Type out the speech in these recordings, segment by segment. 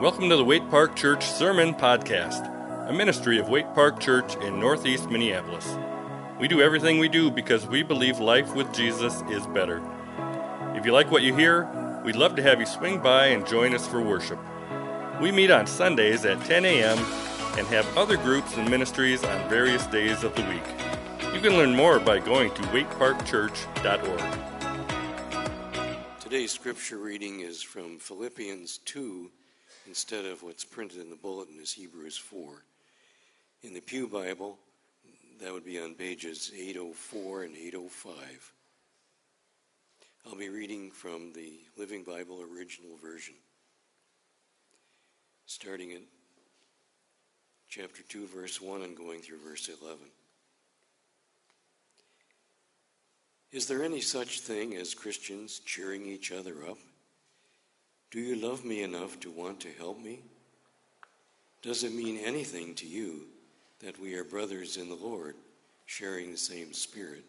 Welcome to the Waite Park Church Sermon Podcast, a ministry of Waite Park Church in Northeast Minneapolis. We do everything we do because we believe life with Jesus is better. If you like what you hear, we'd love to have you swing by and join us for worship. We meet on Sundays at 10 a.m. and have other groups and ministries on various days of the week. You can learn more by going to waiteparkchurch.org. Today's scripture reading is from Philippians 2 instead of what's printed in the bulletin is Hebrews 4. In the Pew Bible, that would be on pages 804 and 805. I'll be reading from the Living Bible original version, starting at chapter 2, verse 1, and going through verse 11. Is there any such thing as Christians cheering each other up? Do you love me enough to want to help me? Does it mean anything to you that we are brothers in the Lord, sharing the same Spirit?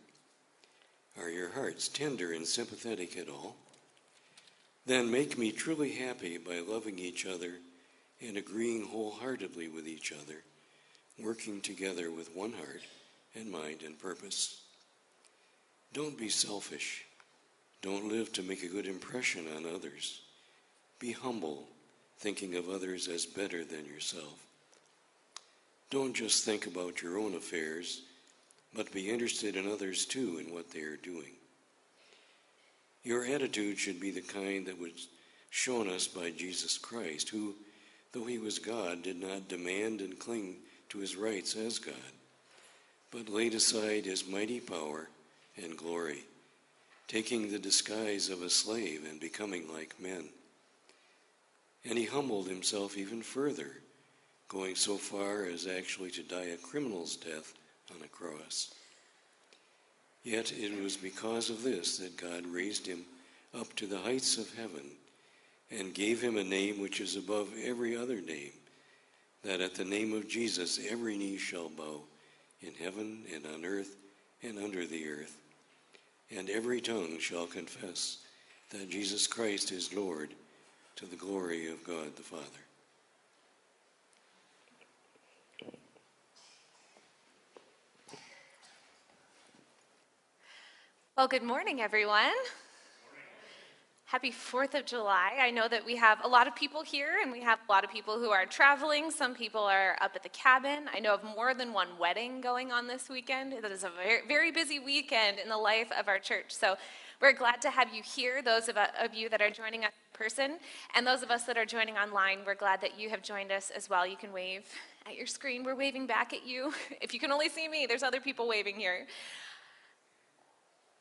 Are your hearts tender and sympathetic at all? Then make me truly happy by loving each other and agreeing wholeheartedly with each other, working together with one heart and mind and purpose. Don't be selfish. Don't live to make a good impression on others. Be humble, thinking of others as better than yourself. Don't just think about your own affairs, but be interested in others too in what they are doing. Your attitude should be the kind that was shown us by Jesus Christ, who, though he was God, did not demand and cling to his rights as God, but laid aside his mighty power and glory, taking the disguise of a slave and becoming like men. And he humbled himself even further, going so far as actually to die a criminal's death on a cross. Yet it was because of this that God raised him up to the heights of heaven and gave him a name which is above every other name, that at the name of Jesus every knee shall bow in heaven and on earth and under the earth, and every tongue shall confess that Jesus Christ is Lord to the glory of God the Father. Well, good morning, everyone. Happy 4th of July. I know that we have a lot of people here and we have a lot of people who are traveling. Some people are up at the cabin. I know of more than one wedding going on this weekend. That is a very, very busy weekend in the life of our church. So we're glad to have you here, those of, of you that are joining us person, and those of us that are joining online. We're glad that you have joined us as well. You can wave at your screen. We're waving back at you. If you can only see me, there's other people waving here.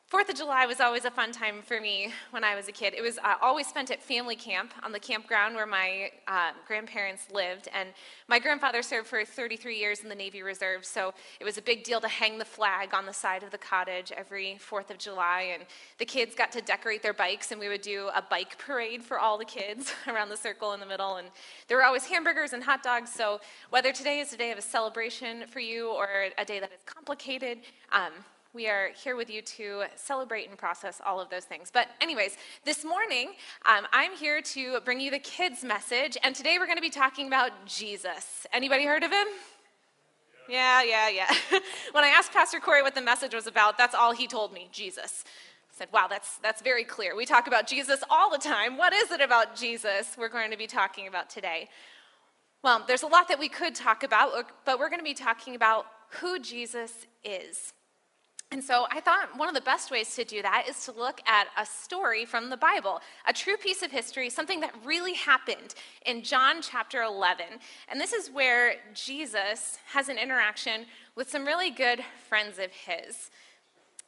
Fourth of July was always a fun time for me when I was a kid. It was uh, always spent at family camp on the campground where my uh, grandparents lived. And my grandfather served for 33 years in the Navy Reserve, so it was a big deal to hang the flag on the side of the cottage every Fourth of July. And the kids got to decorate their bikes, and we would do a bike parade for all the kids around the circle in the middle. And there were always hamburgers and hot dogs. So whether today is a day of a celebration for you or a day that is complicated, um, we are here with you to celebrate and process all of those things. But, anyways, this morning um, I'm here to bring you the kids' message, and today we're going to be talking about Jesus. Anybody heard of him? Yeah, yeah, yeah. when I asked Pastor Corey what the message was about, that's all he told me Jesus. I said, wow, that's, that's very clear. We talk about Jesus all the time. What is it about Jesus we're going to be talking about today? Well, there's a lot that we could talk about, but we're going to be talking about who Jesus is. And so I thought one of the best ways to do that is to look at a story from the Bible, a true piece of history, something that really happened in John chapter 11. And this is where Jesus has an interaction with some really good friends of his.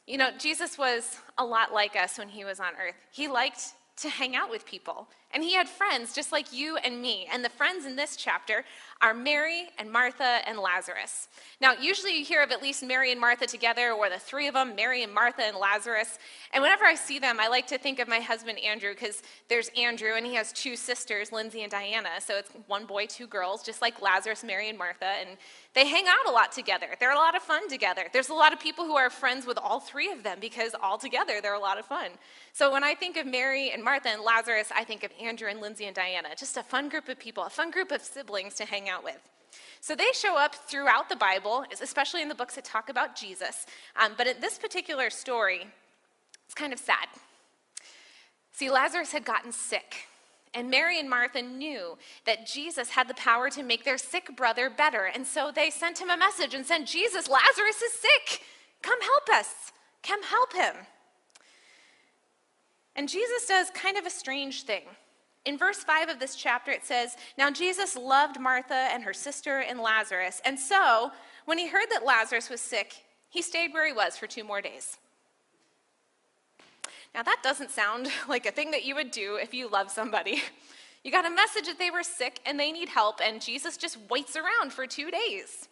You know, Jesus was a lot like us when he was on earth. He liked to hang out with people. And he had friends just like you and me. And the friends in this chapter are Mary and Martha and Lazarus. Now, usually you hear of at least Mary and Martha together, or the three of them, Mary and Martha and Lazarus. And whenever I see them, I like to think of my husband Andrew, because there's Andrew, and he has two sisters, Lindsay and Diana. So it's one boy, two girls, just like Lazarus, Mary, and Martha. And they hang out a lot together. They're a lot of fun together. There's a lot of people who are friends with all three of them because all together they're a lot of fun. So when I think of Mary and Martha and Lazarus, I think of Andrew and Lindsay and Diana. Just a fun group of people, a fun group of siblings to hang out with. So they show up throughout the Bible, especially in the books that talk about Jesus. Um, but in this particular story, it's kind of sad. See, Lazarus had gotten sick. And Mary and Martha knew that Jesus had the power to make their sick brother better. And so they sent him a message and said, Jesus, Lazarus is sick. Come help us. Come help him. And Jesus does kind of a strange thing. In verse 5 of this chapter, it says, Now Jesus loved Martha and her sister and Lazarus. And so, when he heard that Lazarus was sick, he stayed where he was for two more days. Now, that doesn't sound like a thing that you would do if you love somebody. You got a message that they were sick and they need help, and Jesus just waits around for two days.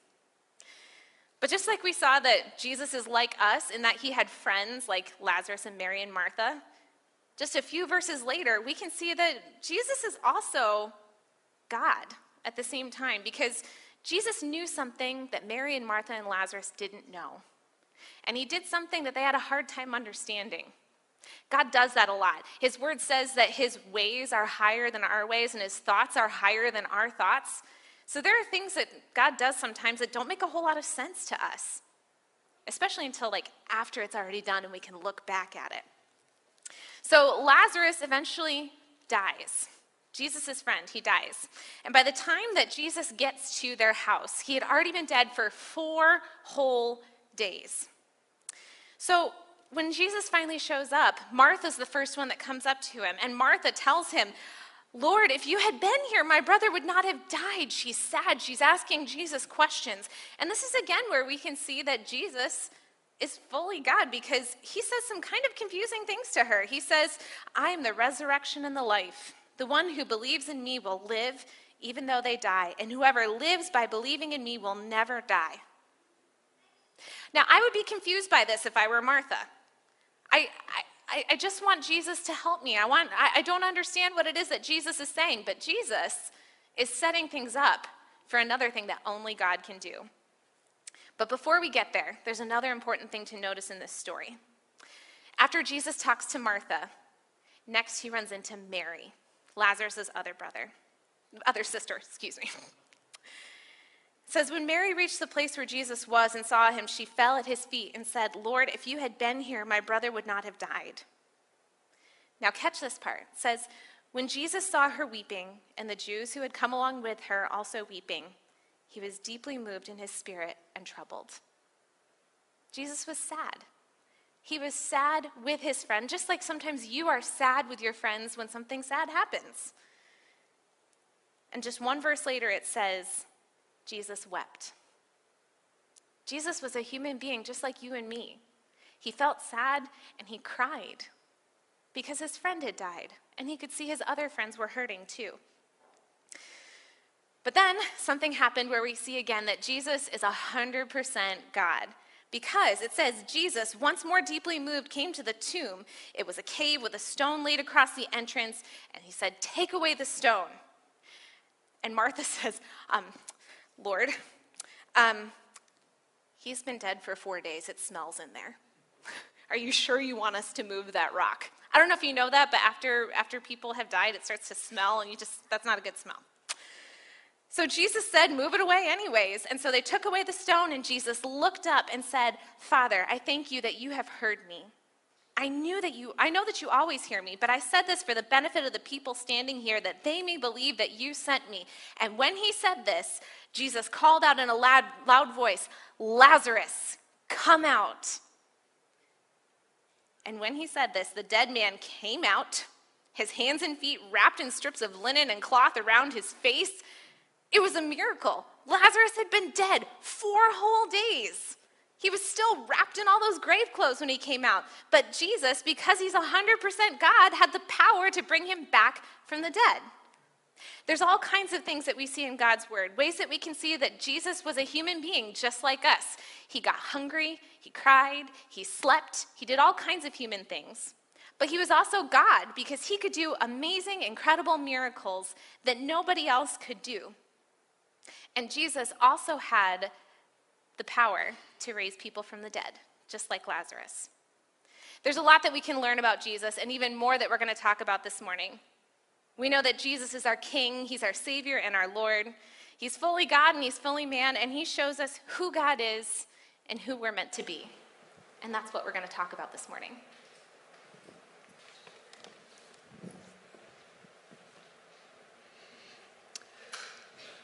But just like we saw that Jesus is like us in that he had friends like Lazarus and Mary and Martha, just a few verses later, we can see that Jesus is also God at the same time because Jesus knew something that Mary and Martha and Lazarus didn't know. And he did something that they had a hard time understanding. God does that a lot. His word says that his ways are higher than our ways and his thoughts are higher than our thoughts. So there are things that God does sometimes that don't make a whole lot of sense to us, especially until like after it's already done and we can look back at it. So Lazarus eventually dies. Jesus' friend, he dies. And by the time that Jesus gets to their house, he had already been dead for four whole days. So when Jesus finally shows up, Martha's the first one that comes up to him. And Martha tells him, Lord, if you had been here, my brother would not have died. She's sad. She's asking Jesus questions. And this is again where we can see that Jesus is fully God because he says some kind of confusing things to her. He says, I am the resurrection and the life. The one who believes in me will live even though they die, and whoever lives by believing in me will never die. Now, I would be confused by this if I were Martha. I, I, I just want Jesus to help me. I, want, I, I don't understand what it is that Jesus is saying, but Jesus is setting things up for another thing that only God can do. But before we get there, there's another important thing to notice in this story. After Jesus talks to Martha, next he runs into Mary, Lazarus' other brother, other sister, excuse me. It says, When Mary reached the place where Jesus was and saw him, she fell at his feet and said, Lord, if you had been here, my brother would not have died. Now, catch this part. It says, When Jesus saw her weeping, and the Jews who had come along with her also weeping, he was deeply moved in his spirit and troubled. Jesus was sad. He was sad with his friend, just like sometimes you are sad with your friends when something sad happens. And just one verse later, it says, Jesus wept. Jesus was a human being just like you and me. He felt sad and he cried because his friend had died, and he could see his other friends were hurting too. But then something happened where we see again that Jesus is 100% God. Because it says, Jesus, once more deeply moved, came to the tomb. It was a cave with a stone laid across the entrance, and he said, Take away the stone. And Martha says, um, Lord, um, he's been dead for four days. It smells in there. Are you sure you want us to move that rock? I don't know if you know that, but after, after people have died, it starts to smell, and you just, that's not a good smell. So Jesus said, Move it away, anyways. And so they took away the stone, and Jesus looked up and said, Father, I thank you that you have heard me. I knew that you, I know that you always hear me, but I said this for the benefit of the people standing here, that they may believe that you sent me. And when he said this, Jesus called out in a loud, loud voice, Lazarus, come out. And when he said this, the dead man came out, his hands and feet wrapped in strips of linen and cloth around his face it was a miracle. Lazarus had been dead four whole days. He was still wrapped in all those grave clothes when he came out. But Jesus, because he's 100% God, had the power to bring him back from the dead. There's all kinds of things that we see in God's word, ways that we can see that Jesus was a human being just like us. He got hungry, he cried, he slept, he did all kinds of human things. But he was also God because he could do amazing, incredible miracles that nobody else could do. And Jesus also had the power to raise people from the dead, just like Lazarus. There's a lot that we can learn about Jesus, and even more that we're going to talk about this morning. We know that Jesus is our King, He's our Savior and our Lord. He's fully God and He's fully man, and He shows us who God is and who we're meant to be. And that's what we're going to talk about this morning.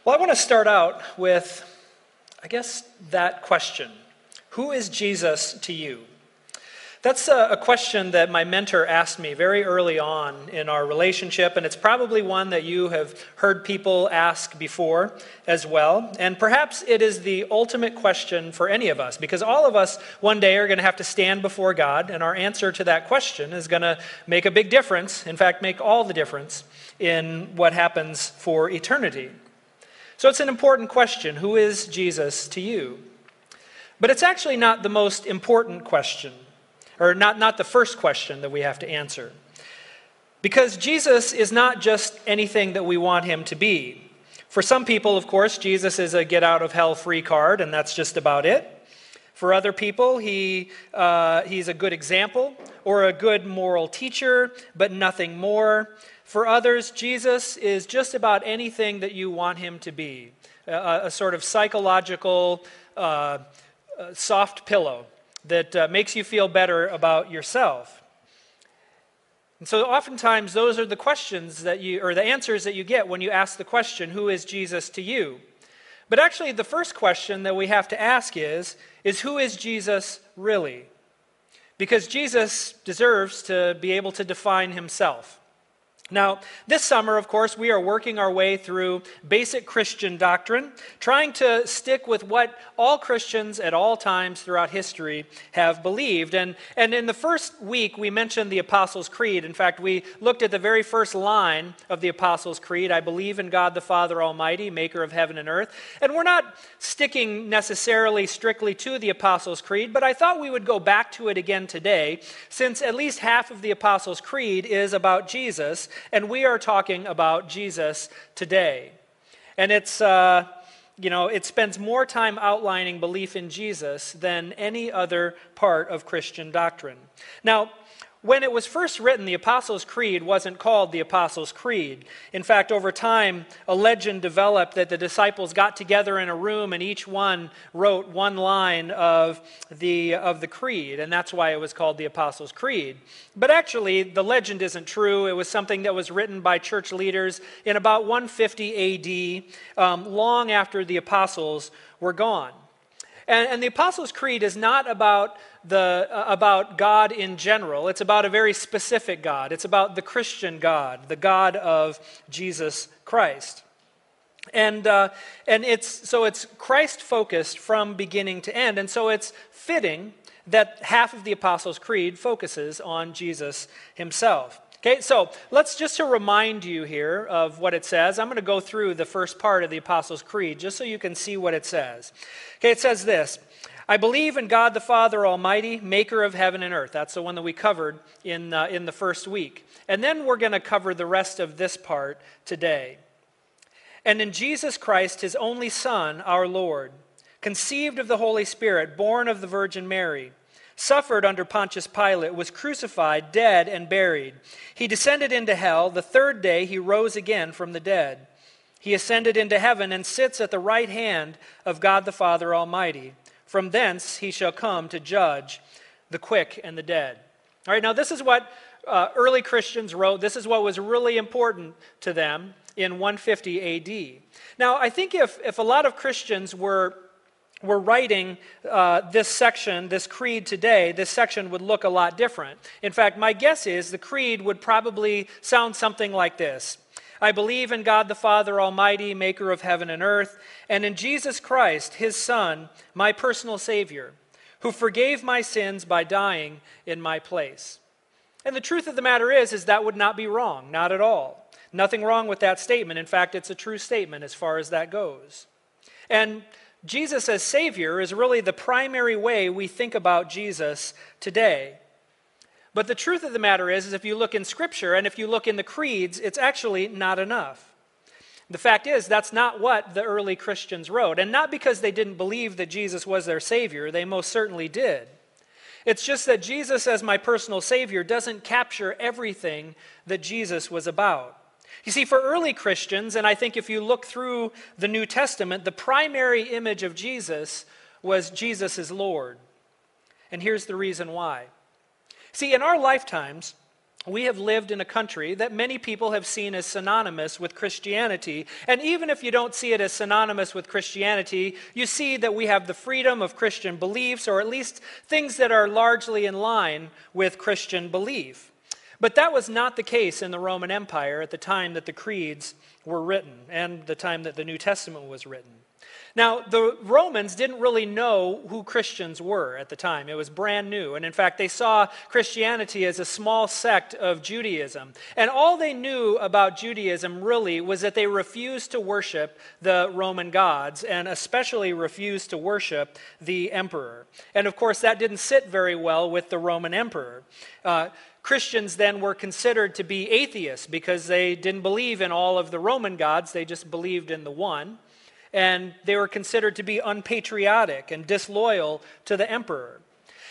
Well, I want to start out with, I guess, that question Who is Jesus to you? That's a, question that my mentor asked me very early on in our relationship, and it's probably one that you have heard people ask before as well. And perhaps it is the ultimate question for any of us, because all of us one day are going to have to stand before God, and our answer to that question is going to make a big difference, in fact, make all the difference in what happens for eternity. So it's an important question who is Jesus to you? But it's actually not the most important question, or not, not the first question that we have to answer. Because Jesus is not just anything that we want him to be. For some people, of course, Jesus is a get out of hell free card, and that's just about it. For other people, he, uh, he's a good example or a good moral teacher, but nothing more. For others, Jesus is just about anything that you want him to be a, a sort of psychological uh, uh, soft pillow that uh, makes you feel better about yourself. And so, oftentimes, those are the questions that you, or the answers that you get when you ask the question, Who is Jesus to you? But actually, the first question that we have to ask is, is Who is Jesus really? Because Jesus deserves to be able to define himself. Now, this summer, of course, we are working our way through basic Christian doctrine, trying to stick with what all Christians at all times throughout history have believed. And, and in the first week, we mentioned the Apostles' Creed. In fact, we looked at the very first line of the Apostles' Creed I believe in God the Father Almighty, maker of heaven and earth. And we're not sticking necessarily strictly to the Apostles' Creed, but I thought we would go back to it again today, since at least half of the Apostles' Creed is about Jesus and we are talking about Jesus today. And it's, uh, you know, it spends more time outlining belief in Jesus than any other part of Christian doctrine. Now, when it was first written, the Apostles' Creed wasn't called the Apostles' Creed. In fact, over time, a legend developed that the disciples got together in a room and each one wrote one line of the, of the creed, and that's why it was called the Apostles' Creed. But actually, the legend isn't true. It was something that was written by church leaders in about 150 AD, um, long after the apostles were gone. And, and the Apostles' Creed is not about, the, uh, about God in general, it's about a very specific God. It's about the Christian God, the God of Jesus Christ. And, uh, and it's, so it's Christ focused from beginning to end. And so it's fitting that half of the Apostles' Creed focuses on Jesus himself. Okay, so let's just to remind you here of what it says. I'm going to go through the first part of the Apostles' Creed just so you can see what it says. Okay, it says this I believe in God the Father Almighty, maker of heaven and earth. That's the one that we covered in, uh, in the first week. And then we're going to cover the rest of this part today. And in Jesus Christ, his only Son, our Lord, conceived of the Holy Spirit, born of the Virgin Mary suffered under Pontius Pilate, was crucified, dead, and buried. He descended into hell. The third day he rose again from the dead. He ascended into heaven and sits at the right hand of God the Father Almighty. From thence he shall come to judge the quick and the dead. All right, now this is what uh, early Christians wrote. This is what was really important to them in 150 AD. Now, I think if, if a lot of Christians were were writing uh, this section, this creed today, this section would look a lot different. In fact, my guess is the creed would probably sound something like this I believe in God the Father Almighty, maker of heaven and earth, and in Jesus Christ, his Son, my personal Savior, who forgave my sins by dying in my place. And the truth of the matter is, is that would not be wrong, not at all. Nothing wrong with that statement. In fact, it's a true statement as far as that goes. And Jesus as Savior is really the primary way we think about Jesus today. But the truth of the matter is, is if you look in Scripture and if you look in the creeds, it's actually not enough. The fact is, that's not what the early Christians wrote. And not because they didn't believe that Jesus was their Savior, they most certainly did. It's just that Jesus, as my personal Savior, doesn't capture everything that Jesus was about. You see, for early Christians, and I think if you look through the New Testament, the primary image of Jesus was Jesus is Lord. And here's the reason why. See, in our lifetimes, we have lived in a country that many people have seen as synonymous with Christianity. And even if you don't see it as synonymous with Christianity, you see that we have the freedom of Christian beliefs, or at least things that are largely in line with Christian belief. But that was not the case in the Roman Empire at the time that the creeds were written and the time that the New Testament was written. Now, the Romans didn't really know who Christians were at the time. It was brand new. And in fact, they saw Christianity as a small sect of Judaism. And all they knew about Judaism really was that they refused to worship the Roman gods and especially refused to worship the emperor. And of course, that didn't sit very well with the Roman emperor. Uh, Christians then were considered to be atheists because they didn't believe in all of the Roman gods, they just believed in the one. And they were considered to be unpatriotic and disloyal to the emperor.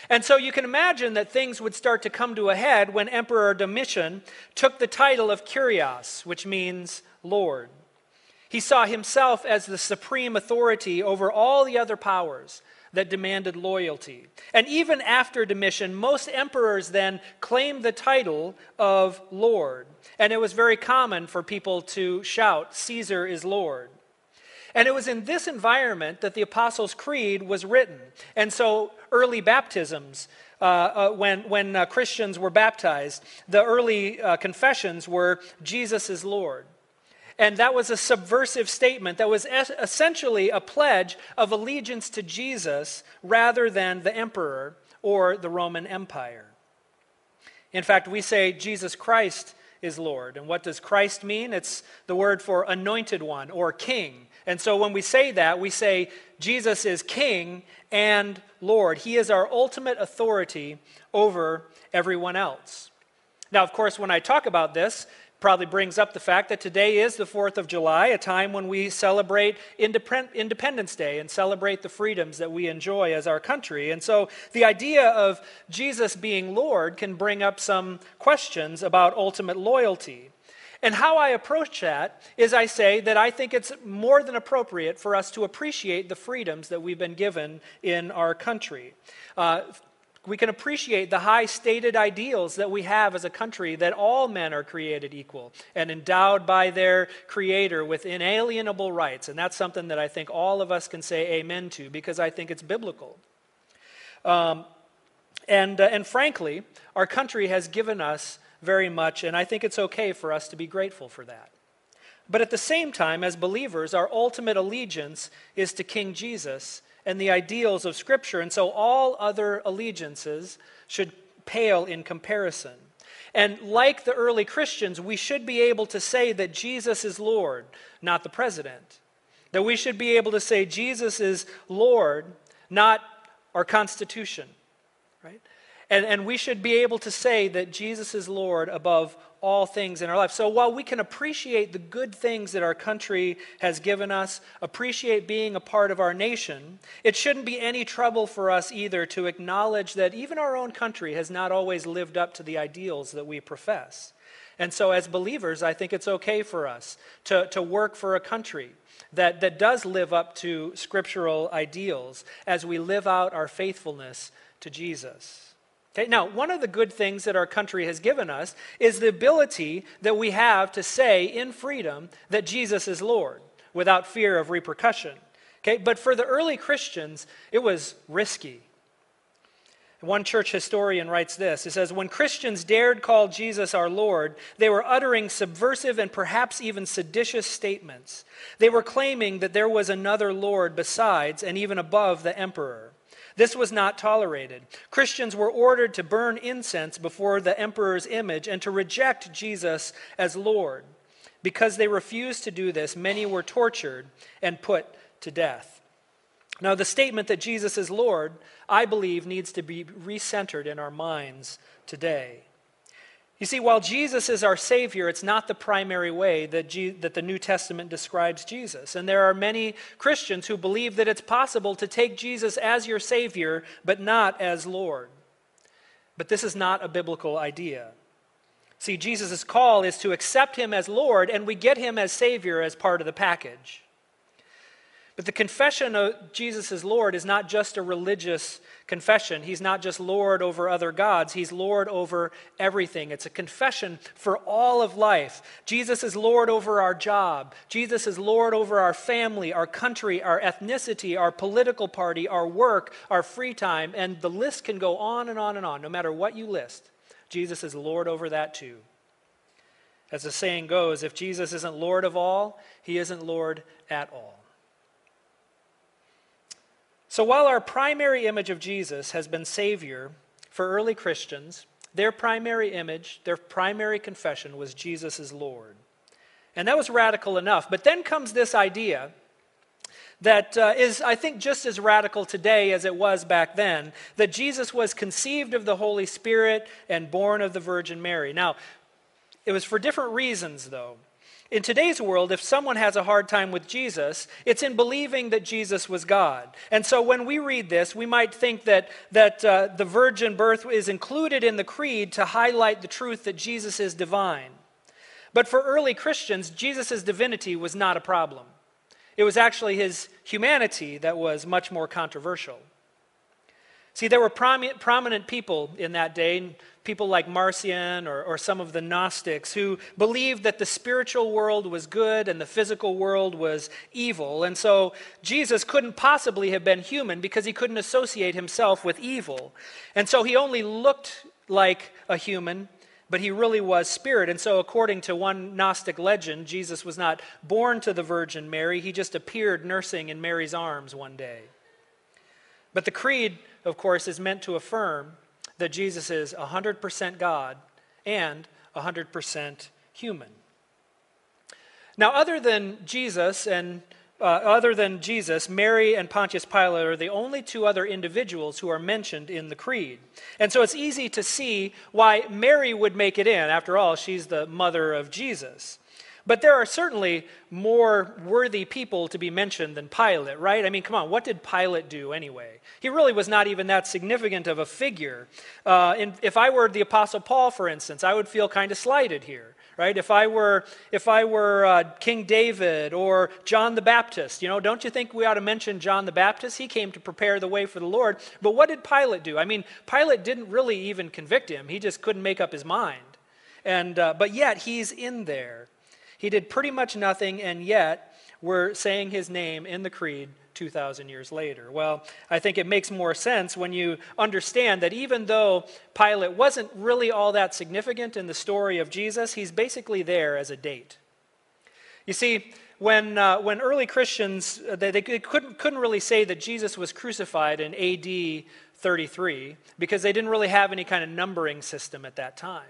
And so you can imagine that things would start to come to a head when Emperor Domitian took the title of Kyrios, which means Lord. He saw himself as the supreme authority over all the other powers that demanded loyalty. And even after Domitian, most emperors then claimed the title of Lord. And it was very common for people to shout, Caesar is Lord. And it was in this environment that the Apostles' Creed was written. And so early baptisms, uh, uh, when, when uh, Christians were baptized, the early uh, confessions were Jesus is Lord. And that was a subversive statement that was es- essentially a pledge of allegiance to Jesus rather than the emperor or the Roman Empire. In fact, we say Jesus Christ is Lord. And what does Christ mean? It's the word for anointed one or king. And so when we say that, we say Jesus is king and Lord. He is our ultimate authority over everyone else. Now, of course, when I talk about this, probably brings up the fact that today is the 4th of July, a time when we celebrate Independence Day and celebrate the freedoms that we enjoy as our country. And so the idea of Jesus being Lord can bring up some questions about ultimate loyalty. And how I approach that is I say that I think it's more than appropriate for us to appreciate the freedoms that we've been given in our country. Uh, we can appreciate the high stated ideals that we have as a country that all men are created equal and endowed by their Creator with inalienable rights. And that's something that I think all of us can say amen to because I think it's biblical. Um, and, uh, and frankly, our country has given us very much, and I think it's okay for us to be grateful for that. But at the same time, as believers, our ultimate allegiance is to King Jesus and the ideals of Scripture. And so all other allegiances should pale in comparison. And like the early Christians, we should be able to say that Jesus is Lord, not the president. That we should be able to say Jesus is Lord, not our Constitution. Right? And, and we should be able to say that Jesus is Lord above all things in our life. So while we can appreciate the good things that our country has given us, appreciate being a part of our nation, it shouldn't be any trouble for us either to acknowledge that even our own country has not always lived up to the ideals that we profess. And so, as believers, I think it's okay for us to, to work for a country that, that does live up to scriptural ideals as we live out our faithfulness to Jesus. Okay, now, one of the good things that our country has given us is the ability that we have to say in freedom that Jesus is Lord without fear of repercussion. Okay, but for the early Christians, it was risky. One church historian writes this It says, When Christians dared call Jesus our Lord, they were uttering subversive and perhaps even seditious statements. They were claiming that there was another Lord besides and even above the emperor. This was not tolerated. Christians were ordered to burn incense before the emperor's image and to reject Jesus as Lord. Because they refused to do this, many were tortured and put to death. Now, the statement that Jesus is Lord, I believe, needs to be recentered in our minds today. You see, while Jesus is our Savior, it's not the primary way that, Je- that the New Testament describes Jesus. And there are many Christians who believe that it's possible to take Jesus as your Savior, but not as Lord. But this is not a biblical idea. See, Jesus' call is to accept him as Lord, and we get him as Savior as part of the package. But the confession of Jesus as Lord is not just a religious confession. He's not just Lord over other gods, He's Lord over everything. It's a confession for all of life. Jesus is Lord over our job, Jesus is Lord over our family, our country, our ethnicity, our political party, our work, our free time, and the list can go on and on and on, no matter what you list. Jesus is Lord over that too. As the saying goes, if Jesus isn't Lord of all, He isn't Lord at all. So while our primary image of Jesus has been Savior for early Christians, their primary image, their primary confession was Jesus is Lord. And that was radical enough. But then comes this idea that uh, is, I think, just as radical today as it was back then that Jesus was conceived of the Holy Spirit and born of the Virgin Mary. Now, it was for different reasons, though. In today's world, if someone has a hard time with Jesus, it's in believing that Jesus was God. And so when we read this, we might think that, that uh, the virgin birth is included in the creed to highlight the truth that Jesus is divine. But for early Christians, Jesus' divinity was not a problem. It was actually his humanity that was much more controversial. See, there were prominent people in that day, people like Marcion or, or some of the Gnostics, who believed that the spiritual world was good and the physical world was evil. And so Jesus couldn't possibly have been human because he couldn't associate himself with evil. And so he only looked like a human but he really was spirit. And so, according to one Gnostic legend, Jesus was not born to the Virgin Mary, he just appeared nursing in Mary's arms one day. But the creed, of course, is meant to affirm that Jesus is 100% God and 100% human. Now, other than Jesus and uh, other than Jesus, Mary and Pontius Pilate are the only two other individuals who are mentioned in the creed. And so it's easy to see why Mary would make it in. After all, she's the mother of Jesus. But there are certainly more worthy people to be mentioned than Pilate, right? I mean, come on, what did Pilate do anyway? He really was not even that significant of a figure. Uh, in, if I were the Apostle Paul, for instance, I would feel kind of slighted here, right? If I were, if I were uh, King David or John the Baptist, you know, don't you think we ought to mention John the Baptist? He came to prepare the way for the Lord. But what did Pilate do? I mean, Pilate didn't really even convict him, he just couldn't make up his mind. And, uh, but yet, he's in there. He did pretty much nothing, and yet we're saying his name in the creed 2,000 years later. Well, I think it makes more sense when you understand that even though Pilate wasn't really all that significant in the story of Jesus, he's basically there as a date. You see, when, uh, when early Christians, uh, they, they couldn't, couldn't really say that Jesus was crucified in AD 33 because they didn't really have any kind of numbering system at that time.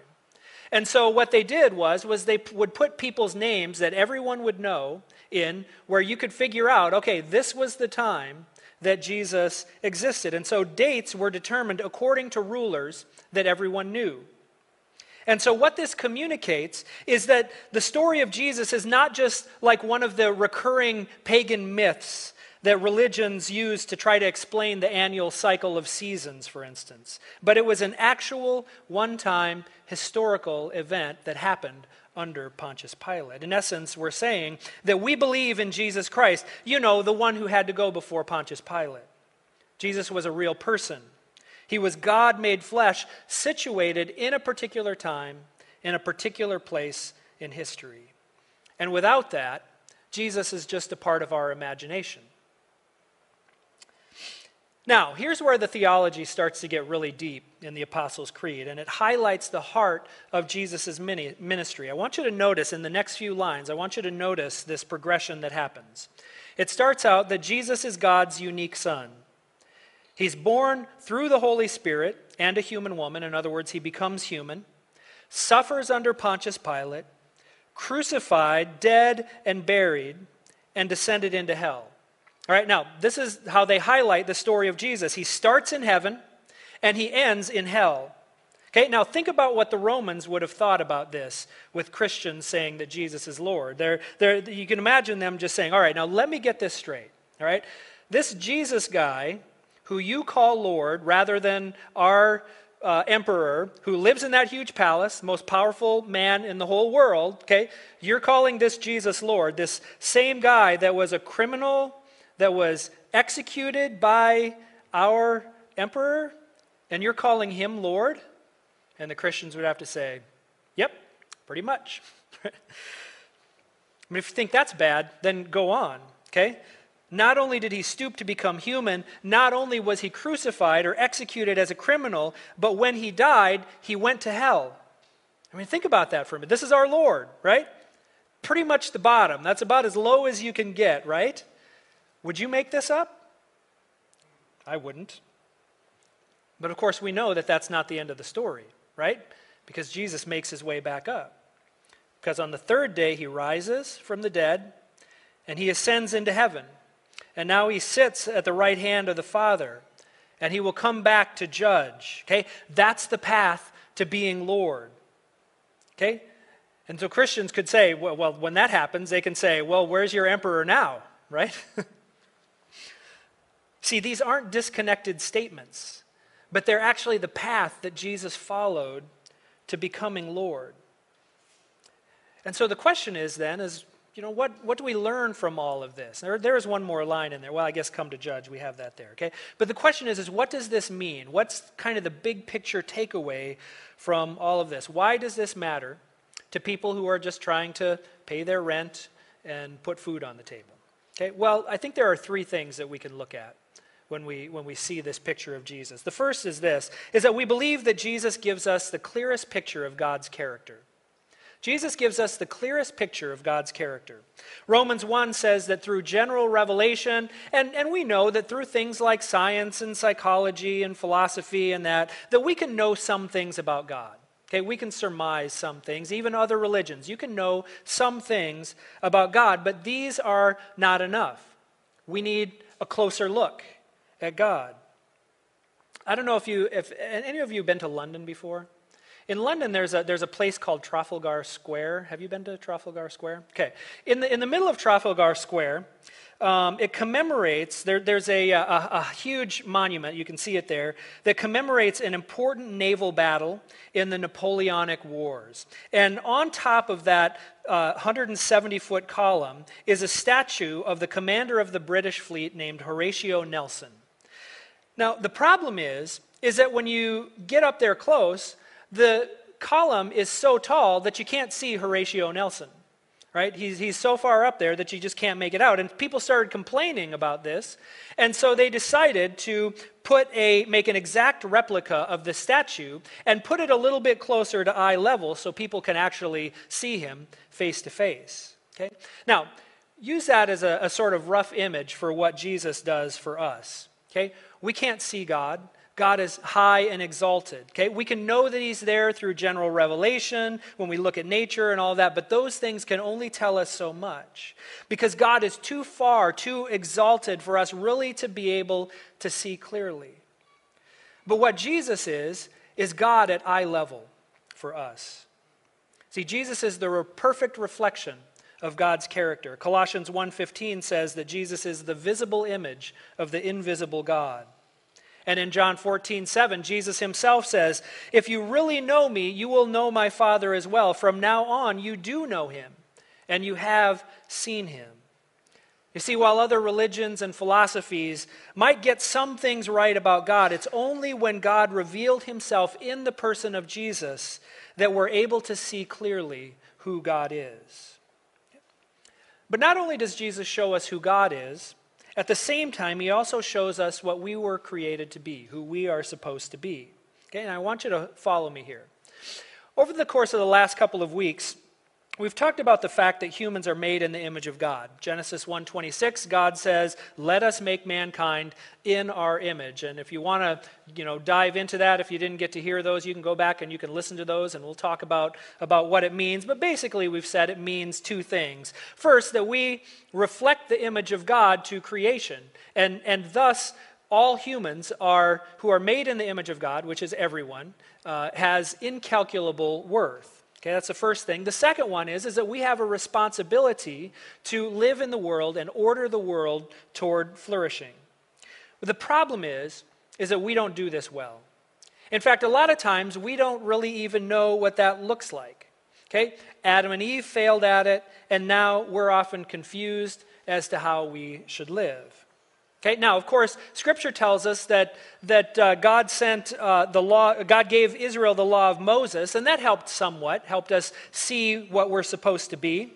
And so what they did was was they would put people's names that everyone would know in where you could figure out, okay, this was the time that Jesus existed. And so dates were determined according to rulers that everyone knew. And so, what this communicates is that the story of Jesus is not just like one of the recurring pagan myths that religions use to try to explain the annual cycle of seasons, for instance. But it was an actual, one time, historical event that happened under Pontius Pilate. In essence, we're saying that we believe in Jesus Christ, you know, the one who had to go before Pontius Pilate. Jesus was a real person. He was God made flesh, situated in a particular time, in a particular place in history. And without that, Jesus is just a part of our imagination. Now, here's where the theology starts to get really deep in the Apostles' Creed, and it highlights the heart of Jesus' ministry. I want you to notice in the next few lines, I want you to notice this progression that happens. It starts out that Jesus is God's unique Son. He's born through the Holy Spirit and a human woman. In other words, he becomes human, suffers under Pontius Pilate, crucified, dead, and buried, and descended into hell. All right, now, this is how they highlight the story of Jesus. He starts in heaven and he ends in hell. Okay, now think about what the Romans would have thought about this with Christians saying that Jesus is Lord. They're, they're, you can imagine them just saying, all right, now let me get this straight. All right, this Jesus guy who you call Lord rather than our uh, emperor who lives in that huge palace, most powerful man in the whole world, okay, you're calling this Jesus Lord, this same guy that was a criminal, that was executed by our emperor, and you're calling him Lord? And the Christians would have to say, Yep, pretty much. I mean, if you think that's bad, then go on, okay? Not only did he stoop to become human, not only was he crucified or executed as a criminal, but when he died, he went to hell. I mean, think about that for a minute. This is our Lord, right? Pretty much the bottom. That's about as low as you can get, right? Would you make this up? I wouldn't. But of course, we know that that's not the end of the story, right? Because Jesus makes his way back up. Because on the third day, he rises from the dead and he ascends into heaven. And now he sits at the right hand of the Father, and he will come back to judge. Okay? That's the path to being Lord. Okay? And so Christians could say, well, well when that happens, they can say, well, where's your emperor now? Right? See, these aren't disconnected statements, but they're actually the path that Jesus followed to becoming Lord. And so the question is then is you know, what, what do we learn from all of this? There, there is one more line in there. Well, I guess come to judge. We have that there, okay? But the question is, is what does this mean? What's kind of the big picture takeaway from all of this? Why does this matter to people who are just trying to pay their rent and put food on the table? Okay, well, I think there are three things that we can look at when we, when we see this picture of Jesus. The first is this, is that we believe that Jesus gives us the clearest picture of God's character. Jesus gives us the clearest picture of God's character. Romans 1 says that through general revelation, and, and we know that through things like science and psychology and philosophy and that, that we can know some things about God. Okay, we can surmise some things, even other religions. You can know some things about God, but these are not enough. We need a closer look at God. I don't know if you, if any of you have been to London before? In London, there's a, there's a place called Trafalgar Square. Have you been to Trafalgar Square? Okay. In the, in the middle of Trafalgar Square, um, it commemorates, there, there's a, a, a, huge monument, you can see it there, that commemorates an important naval battle in the Napoleonic Wars. And on top of that 170 uh, foot column is a statue of the commander of the British fleet named Horatio Nelson. Now, the problem is, is that when you get up there close, the column is so tall that you can't see Horatio Nelson, right? He's, he's so far up there that you just can't make it out. And people started complaining about this. And so they decided to put a, make an exact replica of the statue and put it a little bit closer to eye level so people can actually see him face to face. Okay? Now, use that as a, a sort of rough image for what Jesus does for us. Okay? We can't see God. God is high and exalted. Okay? We can know that He's there through general revelation when we look at nature and all that, but those things can only tell us so much because God is too far, too exalted for us really to be able to see clearly. But what Jesus is, is God at eye level for us. See, Jesus is the perfect reflection of God's character. Colossians 1:15 says that Jesus is the visible image of the invisible God. And in John 14, 7, Jesus himself says, If you really know me, you will know my Father as well. From now on, you do know him, and you have seen him. You see, while other religions and philosophies might get some things right about God, it's only when God revealed himself in the person of Jesus that we're able to see clearly who God is. But not only does Jesus show us who God is, at the same time, he also shows us what we were created to be, who we are supposed to be. Okay, and I want you to follow me here. Over the course of the last couple of weeks, We've talked about the fact that humans are made in the image of God. Genesis 1:26, God says, "Let us make mankind in our image." And if you want to, you know, dive into that, if you didn't get to hear those, you can go back and you can listen to those and we'll talk about about what it means. But basically, we've said it means two things. First, that we reflect the image of God to creation. And and thus all humans are who are made in the image of God, which is everyone, uh, has incalculable worth. Okay, that's the first thing. The second one is, is that we have a responsibility to live in the world and order the world toward flourishing. But the problem is, is that we don't do this well. In fact, a lot of times we don't really even know what that looks like. Okay? Adam and Eve failed at it, and now we're often confused as to how we should live. Okay, now, of course, Scripture tells us that, that uh, God sent uh, the law, God gave Israel the law of Moses, and that helped somewhat, helped us see what we're supposed to be.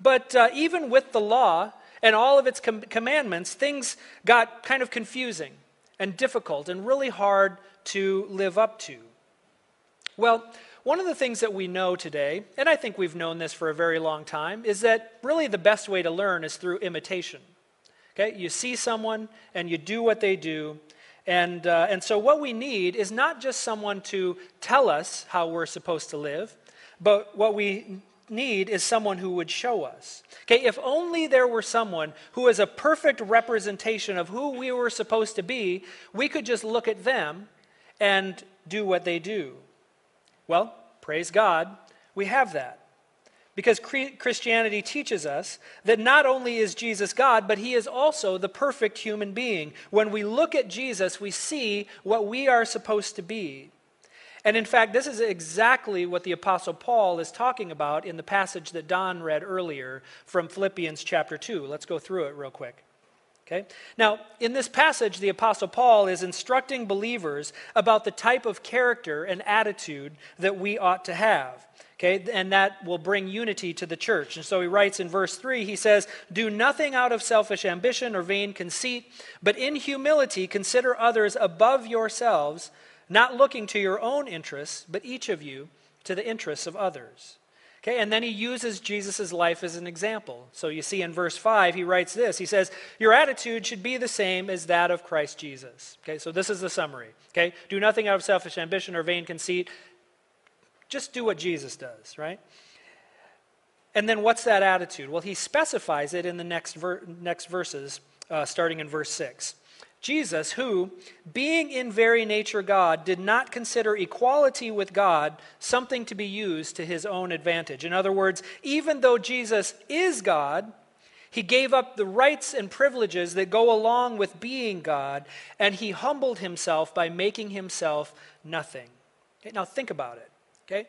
But uh, even with the law and all of its com- commandments, things got kind of confusing and difficult and really hard to live up to. Well, one of the things that we know today, and I think we've known this for a very long time, is that really the best way to learn is through imitation. Okay, you see someone and you do what they do. And, uh, and so, what we need is not just someone to tell us how we're supposed to live, but what we need is someone who would show us. Okay, if only there were someone who is a perfect representation of who we were supposed to be, we could just look at them and do what they do. Well, praise God, we have that. Because Christianity teaches us that not only is Jesus God, but he is also the perfect human being. When we look at Jesus, we see what we are supposed to be. And in fact, this is exactly what the Apostle Paul is talking about in the passage that Don read earlier from Philippians chapter 2. Let's go through it real quick. Okay? Now, in this passage, the Apostle Paul is instructing believers about the type of character and attitude that we ought to have. Okay, and that will bring unity to the church. And so he writes in verse 3, he says, Do nothing out of selfish ambition or vain conceit, but in humility consider others above yourselves, not looking to your own interests, but each of you to the interests of others. Okay, and then he uses Jesus' life as an example. So you see in verse 5, he writes this. He says, Your attitude should be the same as that of Christ Jesus. Okay, so this is the summary. Okay, do nothing out of selfish ambition or vain conceit, just do what Jesus does, right? And then what's that attitude? Well, he specifies it in the next, ver- next verses, uh, starting in verse 6. Jesus, who, being in very nature God, did not consider equality with God something to be used to his own advantage. In other words, even though Jesus is God, he gave up the rights and privileges that go along with being God, and he humbled himself by making himself nothing. Okay, now think about it. Okay?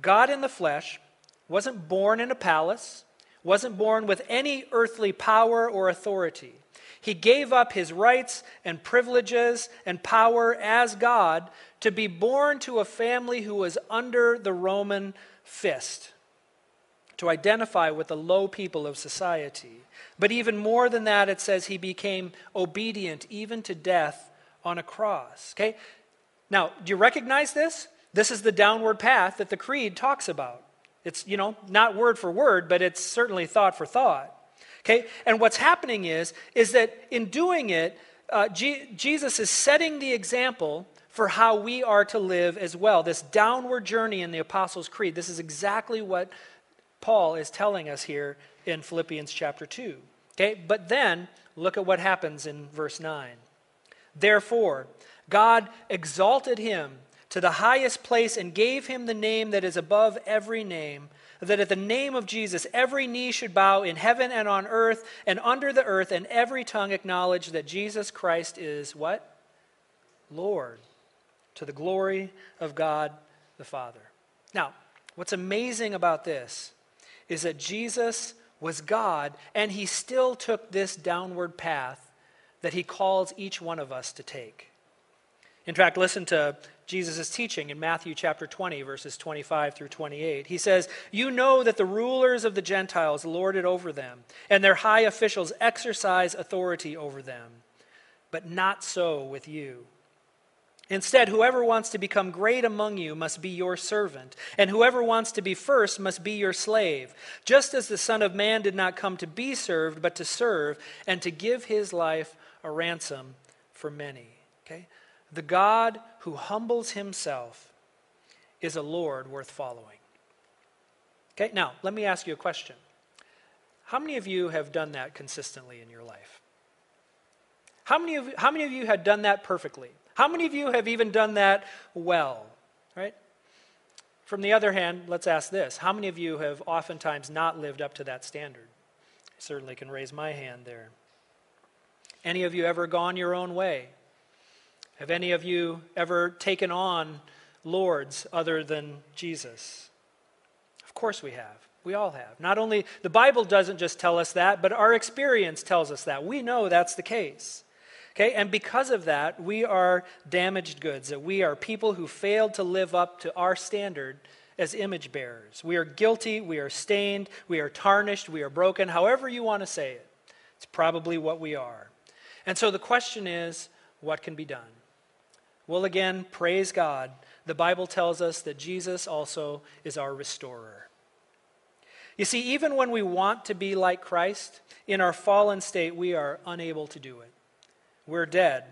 God in the flesh wasn't born in a palace, wasn't born with any earthly power or authority. He gave up his rights and privileges and power as God to be born to a family who was under the Roman fist, to identify with the low people of society. But even more than that, it says he became obedient even to death on a cross. Okay? Now, do you recognize this? This is the downward path that the creed talks about. It's, you know, not word for word, but it's certainly thought for thought. Okay? And what's happening is, is that in doing it, uh, G- Jesus is setting the example for how we are to live as well. This downward journey in the Apostles' Creed. This is exactly what Paul is telling us here in Philippians chapter 2. Okay? But then, look at what happens in verse 9. Therefore, God exalted him to the highest place and gave him the name that is above every name, that at the name of Jesus every knee should bow in heaven and on earth and under the earth, and every tongue acknowledge that Jesus Christ is what? Lord, to the glory of God the Father. Now, what's amazing about this is that Jesus was God, and he still took this downward path that he calls each one of us to take. In fact, listen to Jesus' is teaching in Matthew chapter 20, verses 25 through 28. He says, You know that the rulers of the Gentiles lord it over them, and their high officials exercise authority over them. But not so with you. Instead, whoever wants to become great among you must be your servant, and whoever wants to be first must be your slave, just as the Son of Man did not come to be served, but to serve, and to give his life a ransom for many. Okay? The God who humbles himself is a Lord worth following. Okay, now let me ask you a question. How many of you have done that consistently in your life? How many of, how many of you have done that perfectly? How many of you have even done that well? Right? From the other hand, let's ask this How many of you have oftentimes not lived up to that standard? I certainly can raise my hand there. Any of you ever gone your own way? Have any of you ever taken on lords other than Jesus? Of course we have. We all have. Not only, the Bible doesn't just tell us that, but our experience tells us that. We know that's the case. Okay, and because of that, we are damaged goods, that we are people who failed to live up to our standard as image bearers. We are guilty, we are stained, we are tarnished, we are broken, however you want to say it. It's probably what we are. And so the question is what can be done? Well, again, praise God. The Bible tells us that Jesus also is our restorer. You see, even when we want to be like Christ, in our fallen state, we are unable to do it. We're dead.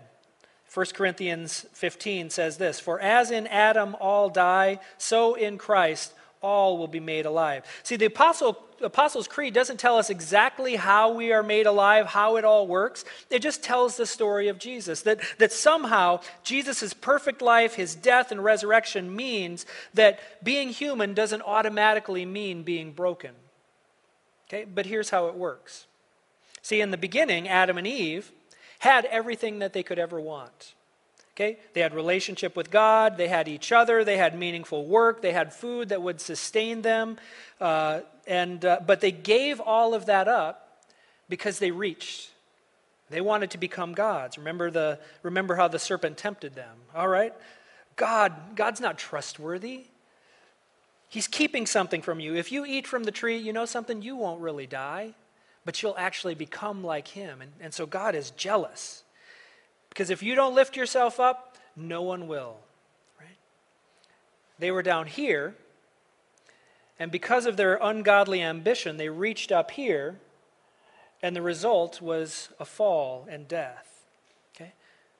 1 Corinthians 15 says this For as in Adam all die, so in Christ all will be made alive. See, the Apostle, Apostles' Creed doesn't tell us exactly how we are made alive, how it all works. It just tells the story of Jesus. That, that somehow Jesus' perfect life, his death and resurrection means that being human doesn't automatically mean being broken. Okay, but here's how it works. See, in the beginning, Adam and Eve had everything that they could ever want. Okay? They had relationship with God, they had each other, they had meaningful work, they had food that would sustain them. Uh, and, uh, but they gave all of that up because they reached. They wanted to become gods. Remember, the, remember how the serpent tempted them. All right? God, God's not trustworthy. He's keeping something from you. If you eat from the tree, you know something? You won't really die, but you'll actually become like him. And, and so God is jealous. Because if you don't lift yourself up, no one will. Right? They were down here, and because of their ungodly ambition, they reached up here, and the result was a fall and death. Okay?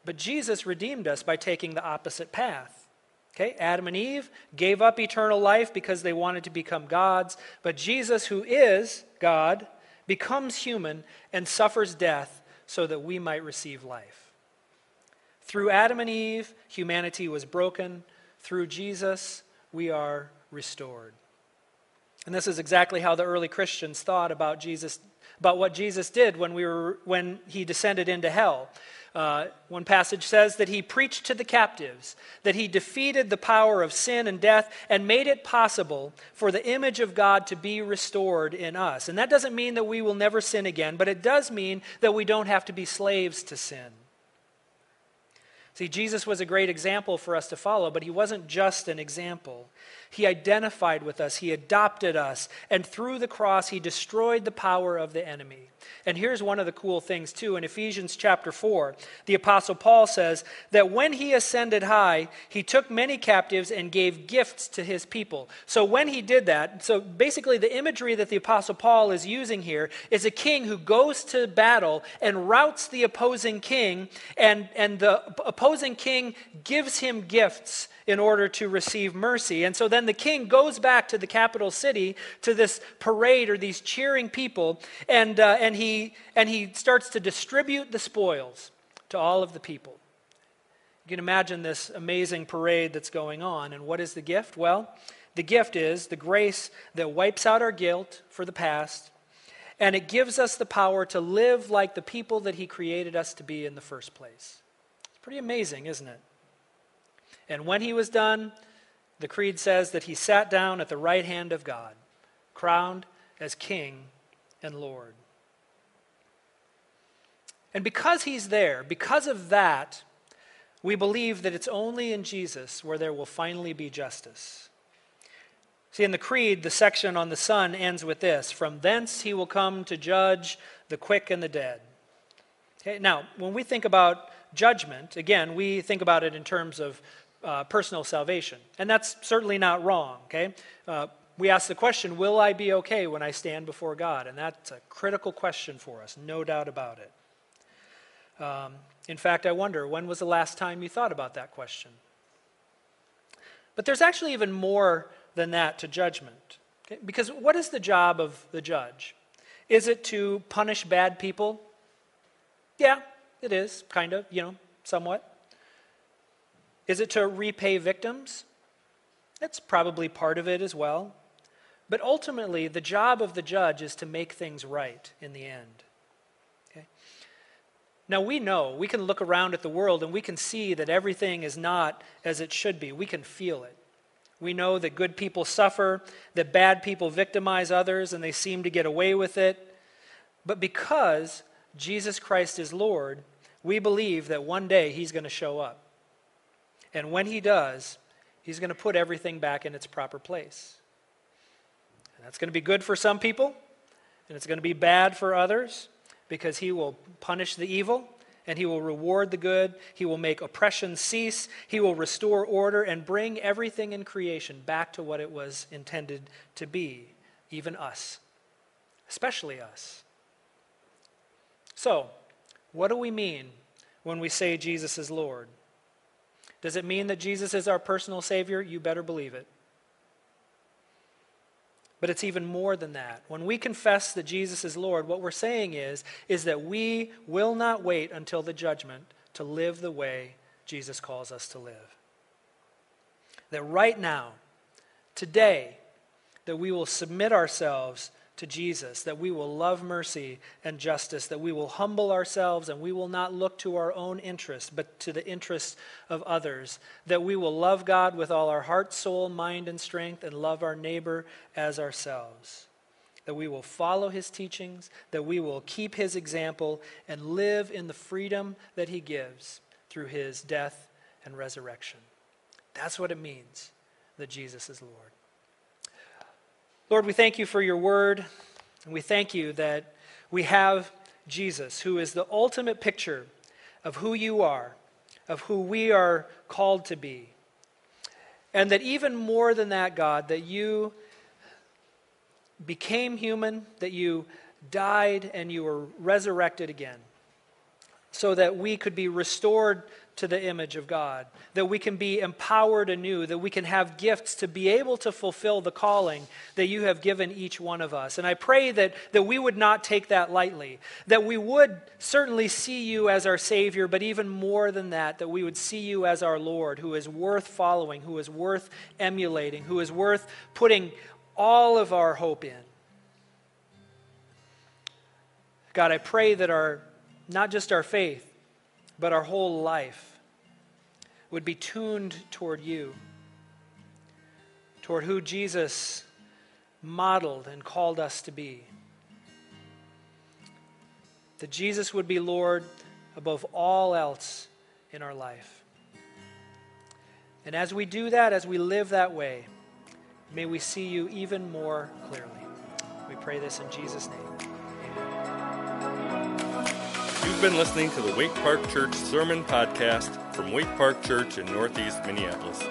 But Jesus redeemed us by taking the opposite path. Okay, Adam and Eve gave up eternal life because they wanted to become gods, but Jesus, who is God, becomes human and suffers death so that we might receive life. Through Adam and Eve, humanity was broken. Through Jesus, we are restored. And this is exactly how the early Christians thought about Jesus, about what Jesus did when, we were, when he descended into hell. Uh, one passage says that he preached to the captives, that he defeated the power of sin and death and made it possible for the image of God to be restored in us. And that doesn't mean that we will never sin again, but it does mean that we don't have to be slaves to sin. See, Jesus was a great example for us to follow, but he wasn't just an example. He identified with us, He adopted us, and through the cross, He destroyed the power of the enemy. And here's one of the cool things, too. In Ephesians chapter 4, the Apostle Paul says that when He ascended high, He took many captives and gave gifts to His people. So when He did that, so basically the imagery that the Apostle Paul is using here is a king who goes to battle and routs the opposing king, and, and the opposing king gives him gifts in order to receive mercy. And so then the king goes back to the capital city to this parade or these cheering people, and, uh, and, he, and he starts to distribute the spoils to all of the people. You can imagine this amazing parade that's going on. And what is the gift? Well, the gift is the grace that wipes out our guilt for the past, and it gives us the power to live like the people that He created us to be in the first place. It's pretty amazing, isn't it? And when he was done, the creed says that he sat down at the right hand of God, crowned as king and Lord. And because he's there, because of that, we believe that it's only in Jesus where there will finally be justice. See, in the Creed, the section on the Son ends with this From thence he will come to judge the quick and the dead. Okay, now, when we think about judgment, again, we think about it in terms of uh, personal salvation. And that's certainly not wrong, okay? Uh, we ask the question, will I be okay when I stand before God? And that's a critical question for us, no doubt about it. Um, in fact, I wonder, when was the last time you thought about that question? But there's actually even more than that to judgment. Okay? Because what is the job of the judge? Is it to punish bad people? Yeah, it is, kind of, you know, somewhat. Is it to repay victims? That's probably part of it as well. But ultimately, the job of the judge is to make things right in the end. Okay? Now, we know, we can look around at the world and we can see that everything is not as it should be. We can feel it. We know that good people suffer, that bad people victimize others, and they seem to get away with it. But because Jesus Christ is Lord, we believe that one day He's going to show up. And when He does, He's going to put everything back in its proper place. And that's going to be good for some people, and it's going to be bad for others because He will punish the evil and he will reward the good. He will make oppression cease. He will restore order and bring everything in creation back to what it was intended to be, even us, especially us. So, what do we mean when we say Jesus is Lord? Does it mean that Jesus is our personal Savior? You better believe it. But it's even more than that. When we confess that Jesus is Lord, what we're saying is, is that we will not wait until the judgment to live the way Jesus calls us to live. That right now, today, that we will submit ourselves to Jesus, that we will love mercy and justice, that we will humble ourselves and we will not look to our own interests, but to the interests of others, that we will love God with all our heart, soul, mind, and strength, and love our neighbor as ourselves. That we will follow his teachings, that we will keep his example, and live in the freedom that he gives through his death and resurrection. That's what it means that Jesus is Lord. Lord, we thank you for your word, and we thank you that we have Jesus, who is the ultimate picture of who you are, of who we are called to be. And that even more than that, God, that you became human, that you died, and you were resurrected again, so that we could be restored to the image of God, that we can be empowered anew, that we can have gifts to be able to fulfill the calling that you have given each one of us. And I pray that, that we would not take that lightly, that we would certainly see you as our Savior, but even more than that, that we would see you as our Lord, who is worth following, who is worth emulating, who is worth putting all of our hope in. God, I pray that our, not just our faith, but our whole life would be tuned toward you, toward who Jesus modeled and called us to be. That Jesus would be Lord above all else in our life. And as we do that, as we live that way, may we see you even more clearly. We pray this in Jesus' name. You've been listening to the Waite Park Church Sermon Podcast from Waite Park Church in Northeast Minneapolis.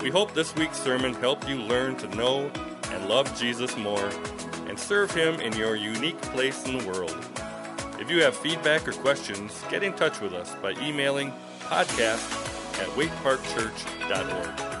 We hope this week's sermon helped you learn to know and love Jesus more and serve Him in your unique place in the world. If you have feedback or questions, get in touch with us by emailing podcast at waiteparkchurch.org.